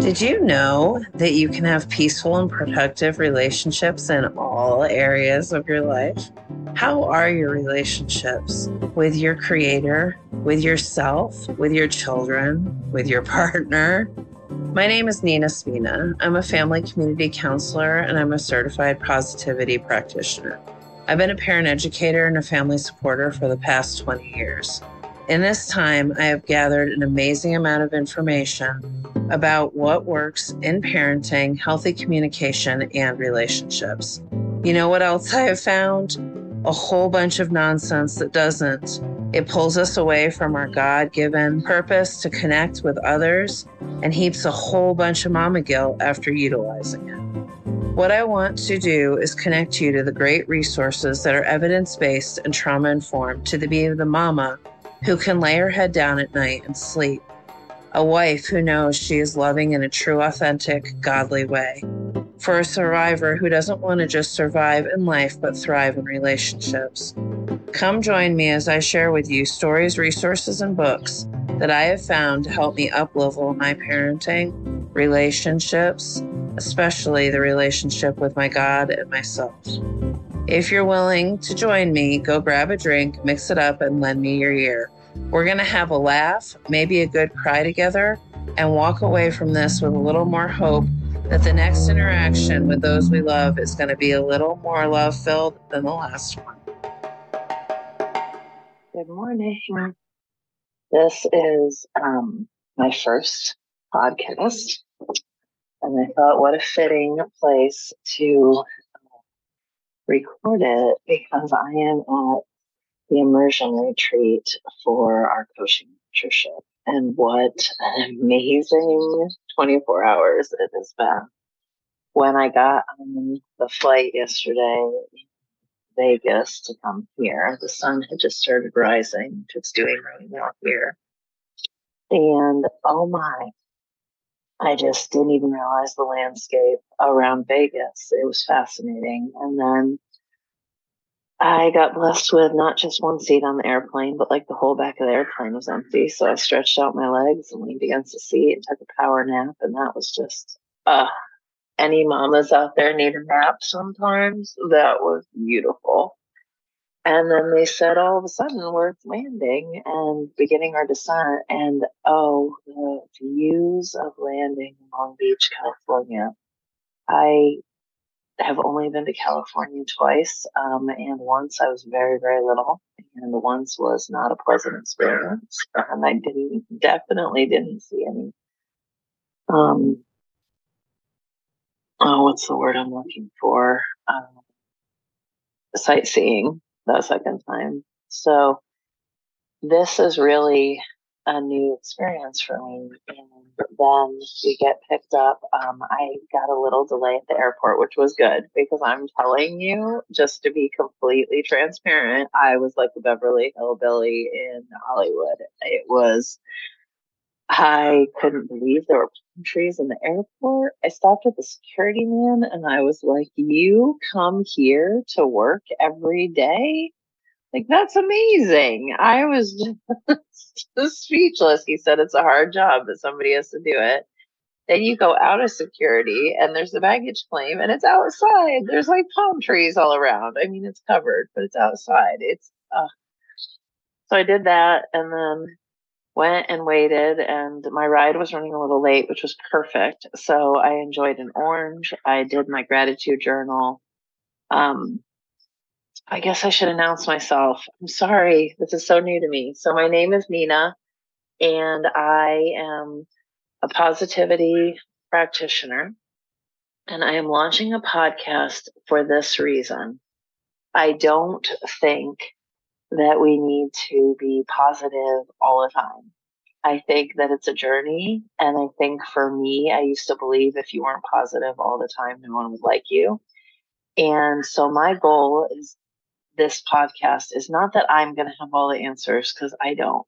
Did you know that you can have peaceful and productive relationships in all areas of your life? How are your relationships with your creator, with yourself, with your children, with your partner? My name is Nina Spina. I'm a family community counselor and I'm a certified positivity practitioner. I've been a parent educator and a family supporter for the past 20 years. In this time, I have gathered an amazing amount of information about what works in parenting, healthy communication, and relationships. You know what else I have found? A whole bunch of nonsense that doesn't. It pulls us away from our God given purpose to connect with others and heaps a whole bunch of mama guilt after utilizing it. What I want to do is connect you to the great resources that are evidence based and trauma informed to the be of the mama who can lay her head down at night and sleep, a wife who knows she is loving in a true, authentic, godly way, for a survivor who doesn't want to just survive in life but thrive in relationships. Come join me as I share with you stories, resources, and books that I have found to help me uplevel my parenting, relationships, especially the relationship with my God and myself. If you're willing to join me, go grab a drink, mix it up, and lend me your ear. We're going to have a laugh, maybe a good cry together, and walk away from this with a little more hope that the next interaction with those we love is going to be a little more love filled than the last one. Good morning. This is um, my first podcast, and I thought what a fitting place to record it because I am at the immersion retreat for our coaching mentorship. And what an amazing 24 hours it has been. When I got on the flight yesterday, Vegas to come here. The sun had just started rising. It's doing really well here. And oh my, I just didn't even realize the landscape around Vegas. It was fascinating. And then I got blessed with not just one seat on the airplane, but like the whole back of the airplane was empty. So I stretched out my legs and leaned against the seat and took a power nap. And that was just, uh, any mamas out there need a nap sometimes. That was beautiful. And then they said all of a sudden we're landing and beginning our descent. And oh, the views of landing in Long Beach, California. I have only been to California twice. Um, and once I was very, very little. And once was not a pleasant experience. And I didn't, definitely didn't see any, um, oh, what's the word I'm looking for? Um, sightseeing the second time. So this is really a new experience for me. And then we get picked up. Um, I got a little delay at the airport, which was good because I'm telling you, just to be completely transparent, I was like the Beverly Hillbilly in Hollywood. It was I couldn't believe there were palm trees in the airport. I stopped at the security man and I was like, You come here to work every day? Like, that's amazing. I was just speechless. He said it's a hard job, but somebody has to do it. Then you go out of security and there's the baggage claim and it's outside. There's like palm trees all around. I mean, it's covered, but it's outside. It's, uh, so I did that and then went and waited and my ride was running a little late which was perfect. So i enjoyed an orange. I did my gratitude journal. Um, i guess i should announce myself. I'm sorry. This is so new to me. So my name is nina and i am a positivity practitioner and i am launching a podcast for this reason. I don't think that we need to be positive all the time. I think that it's a journey. And I think for me, I used to believe if you weren't positive all the time, no one would like you. And so my goal is this podcast is not that I'm going to have all the answers because I don't,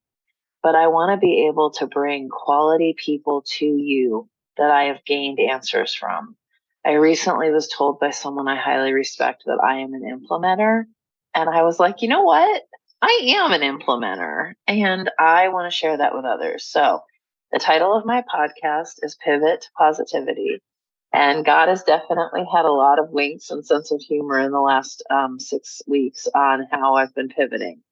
but I want to be able to bring quality people to you that I have gained answers from. I recently was told by someone I highly respect that I am an implementer. And I was like, you know what? I am an implementer and I want to share that with others. So The title of my podcast is Pivot to Positivity. And God has definitely had a lot of winks and sense of humor in the last um, six weeks on how I've been pivoting.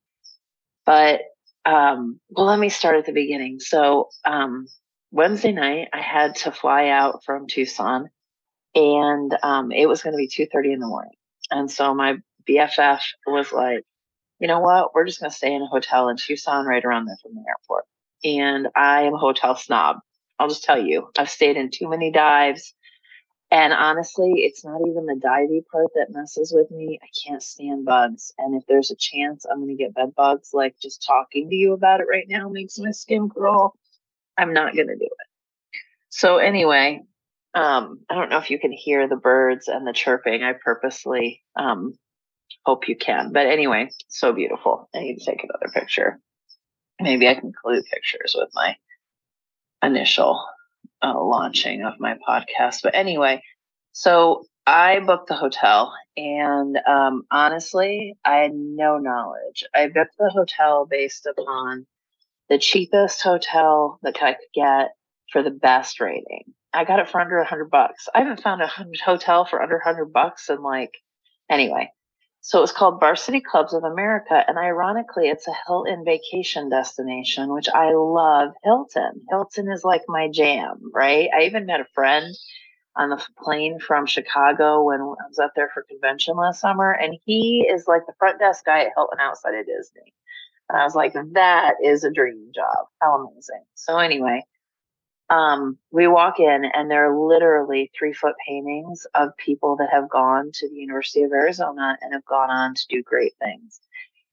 But um, well, let me start at the beginning. So um, Wednesday night, I had to fly out from Tucson, and um, it was going to be two thirty in the morning. And so my BFF was like, you know what? We're just going to stay in a hotel in Tucson, right around there from the airport. And I am a hotel snob. I'll just tell you, I've stayed in too many dives. And honestly, it's not even the divey part that messes with me. I can't stand bugs. And if there's a chance I'm going to get bed bugs, like just talking to you about it right now makes my skin crawl, I'm not going to do it. So, anyway, um, I don't know if you can hear the birds and the chirping. I purposely um, hope you can. But anyway, so beautiful. I need to take another picture. Maybe I can include pictures with my initial uh, launching of my podcast. But anyway, so I booked the hotel, and um, honestly, I had no knowledge. I booked the hotel based upon the cheapest hotel that I could get for the best rating. I got it for under a hundred bucks. I haven't found a hotel for under hundred bucks and like anyway. So it was called Varsity Clubs of America. And ironically, it's a Hilton vacation destination, which I love Hilton. Hilton is like my jam, right? I even met a friend on the plane from Chicago when I was up there for convention last summer. And he is like the front desk guy at Hilton outside of Disney. And I was like, that is a dream job. How amazing. So anyway, um, we walk in and there are literally three foot paintings of people that have gone to the University of Arizona and have gone on to do great things.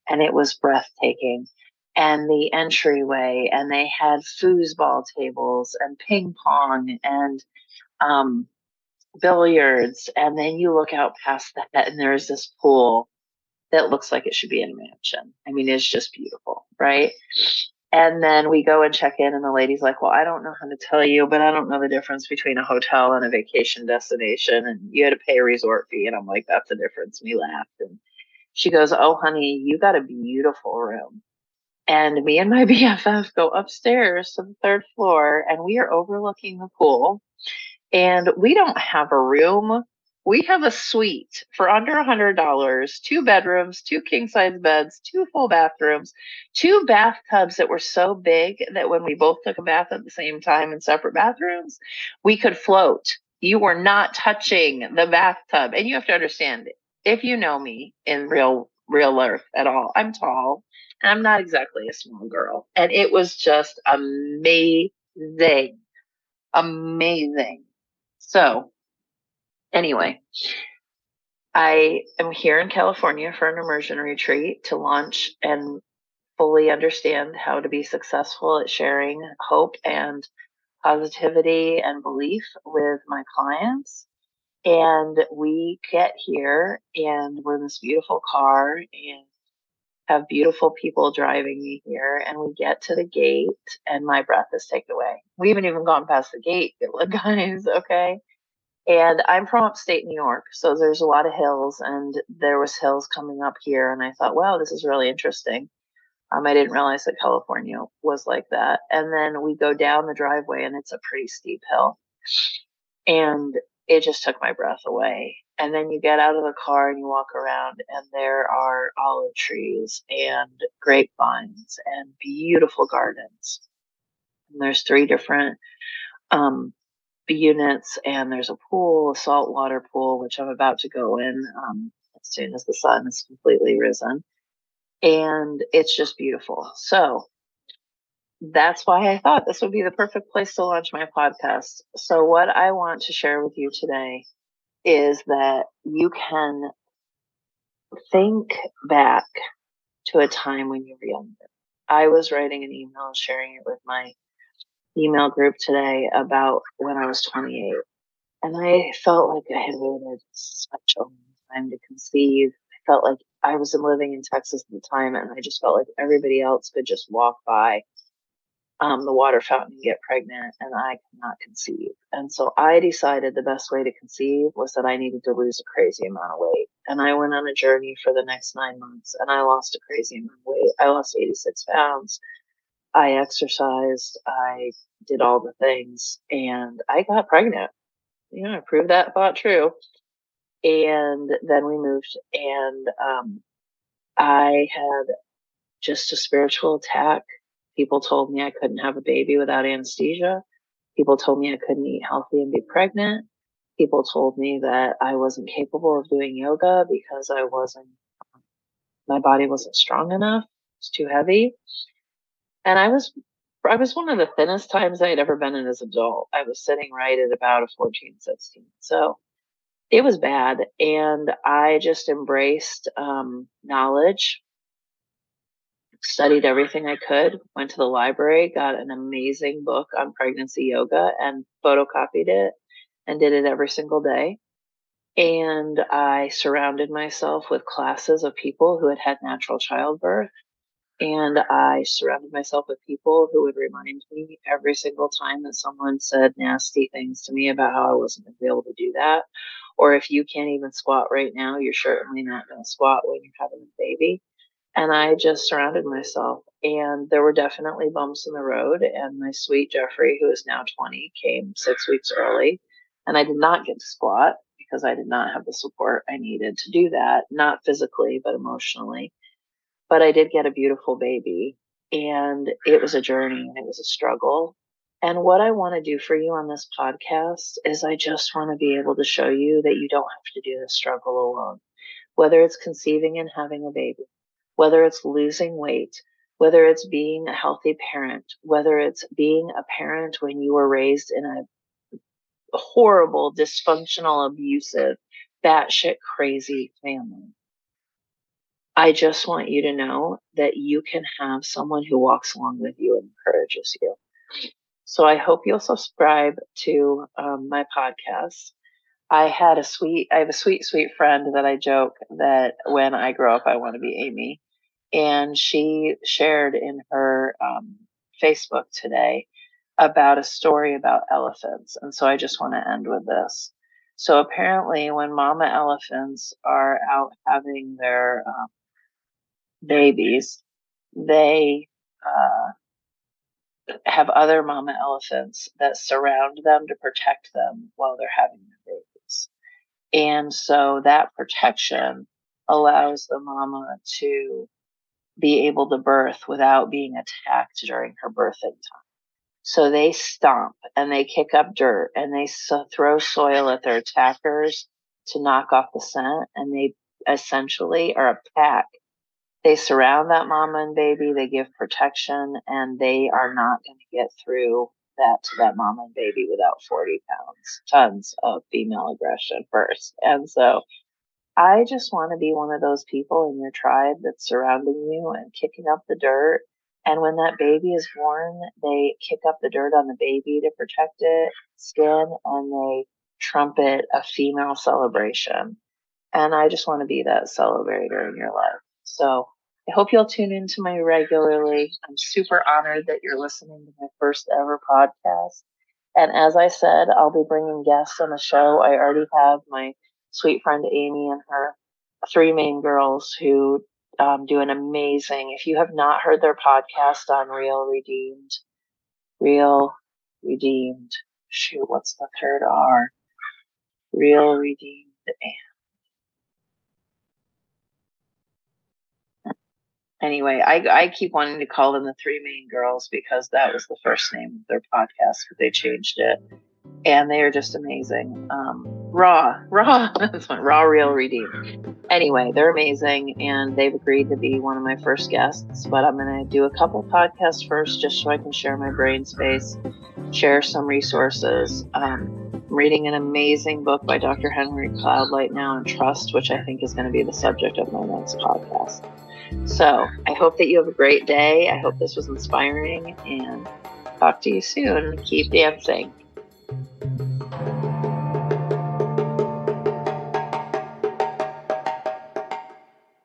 And it was breathtaking. And the entryway, and they had foosball tables and ping pong and um, billiards. And then you look out past that, and there's this pool that looks like it should be in a mansion. I mean, it's just beautiful, right? And then we go and check in, and the lady's like, Well, I don't know how to tell you, but I don't know the difference between a hotel and a vacation destination. And you had to pay a resort fee. And I'm like, That's the difference. We laughed. And she goes, Oh, honey, you got a beautiful room. And me and my BFF go upstairs to the third floor, and we are overlooking the pool. And we don't have a room we have a suite for under a hundred dollars, two bedrooms, two king size beds, two full bathrooms, two bathtubs that were so big that when we both took a bath at the same time in separate bathrooms, we could float. You were not touching the bathtub. And you have to understand if you know me in real real life at all, I'm tall. And I'm not exactly a small girl. And it was just amazing. Amazing. So Anyway, I am here in California for an immersion retreat to launch and fully understand how to be successful at sharing hope and positivity and belief with my clients. And we get here and we're in this beautiful car and have beautiful people driving me here. And we get to the gate and my breath is taken away. We haven't even gone past the gate, guys. Okay. And I'm from upstate New York, so there's a lot of hills, and there was hills coming up here, and I thought, wow, this is really interesting. Um, I didn't realize that California was like that. And then we go down the driveway, and it's a pretty steep hill, and it just took my breath away. And then you get out of the car and you walk around, and there are olive trees and grapevines and beautiful gardens. And there's three different um, units and there's a pool, a saltwater pool, which I'm about to go in um, as soon as the sun is completely risen. And it's just beautiful. So that's why I thought this would be the perfect place to launch my podcast. So, what I want to share with you today is that you can think back to a time when you were younger. I was writing an email sharing it with my email group today about when I was 28. And I felt like I had waited such a long time to conceive. I felt like I was living in Texas at the time, and I just felt like everybody else could just walk by um, the water fountain and get pregnant, and I could not conceive. And so I decided the best way to conceive was that I needed to lose a crazy amount of weight. And I went on a journey for the next nine months, and I lost a crazy amount of weight. I lost 86 pounds I exercised, I did all the things, and I got pregnant. You know, I proved that thought true. And then we moved, and um, I had just a spiritual attack. People told me I couldn't have a baby without anesthesia. People told me I couldn't eat healthy and be pregnant. People told me that I wasn't capable of doing yoga because I wasn't, my body wasn't strong enough. It's too heavy. And I was, I was one of the thinnest times I had ever been in as an adult. I was sitting right at about a 14, 16. So it was bad. And I just embraced um, knowledge, studied everything I could, went to the library, got an amazing book on pregnancy yoga, and photocopied it and did it every single day. And I surrounded myself with classes of people who had had natural childbirth. And I surrounded myself with people who would remind me every single time that someone said nasty things to me about how I wasn't going to be able to do that or if you can't even squat right now, you're certainly not going to squat when you're having a baby. And I just surrounded myself. And there were definitely bumps in the road. And my sweet Jeffrey, who is now 20, came six weeks early. And I did not get to squat because I did not have the support I needed to do that, not physically, but emotionally. But I did get a beautiful baby. And it was a journey and it was a struggle. And what I want to do for you on this podcast is I just want to be able to show you that you don't have to do this struggle alone. Whether it's conceiving and having a baby, whether it's losing weight, whether it's being a healthy parent, whether it's being a parent when you were raised in a horrible, dysfunctional, abusive, batshit crazy family. I just want you to know that you can have someone who walks along with you and encourages you. So I hope you'll subscribe to um, my podcast. I had a sweet, I have a sweet, sweet friend that I joke that when I grow up, I want to be Amy. And she shared in her um, Facebook today about a story about elephants. And so I just want to end with this. So apparently, when mama elephants are out having their um, babies, they uh, have other mama elephants that surround them to protect them while they're having their babies. And so that protection allows the mama to be able to birth without being attacked during her birthing time. So they stomp and they kick up dirt and they so throw soil at their attackers to knock off the scent. And they essentially are a pack they surround that mama and baby, they give protection, and they are not going to get through that to that mama and baby without 40 pounds, tons of female aggression first. And so I just want to be one of those people in your tribe that's surrounding you and kicking up the dirt. And when that baby is born, they kick up the dirt on the baby to protect it, skin, and they trumpet a female celebration. And I just want to be that celebrator in your life. So I hope you'll tune into my regularly. I'm super honored that you're listening to my first ever podcast. And as I said, I'll be bringing guests on the show. I already have my sweet friend Amy and her three main girls who um, do an amazing. If you have not heard their podcast on Real Redeemed, Real Redeemed. Shoot, what's the third R? Real Redeemed and anyway, I, I keep wanting to call them the Three Main Girls because that was the first name of their podcast, but they changed it. And they are just amazing. Um, raw, raw, this one, raw, real, redeemed. Anyway, they're amazing, and they've agreed to be one of my first guests. But I'm going to do a couple podcasts first, just so I can share my brain space, share some resources. Um, I'm reading an amazing book by Dr. Henry Cloud right now, and Trust, which I think is going to be the subject of my next podcast. So I hope that you have a great day. I hope this was inspiring and talk to you soon. Keep dancing.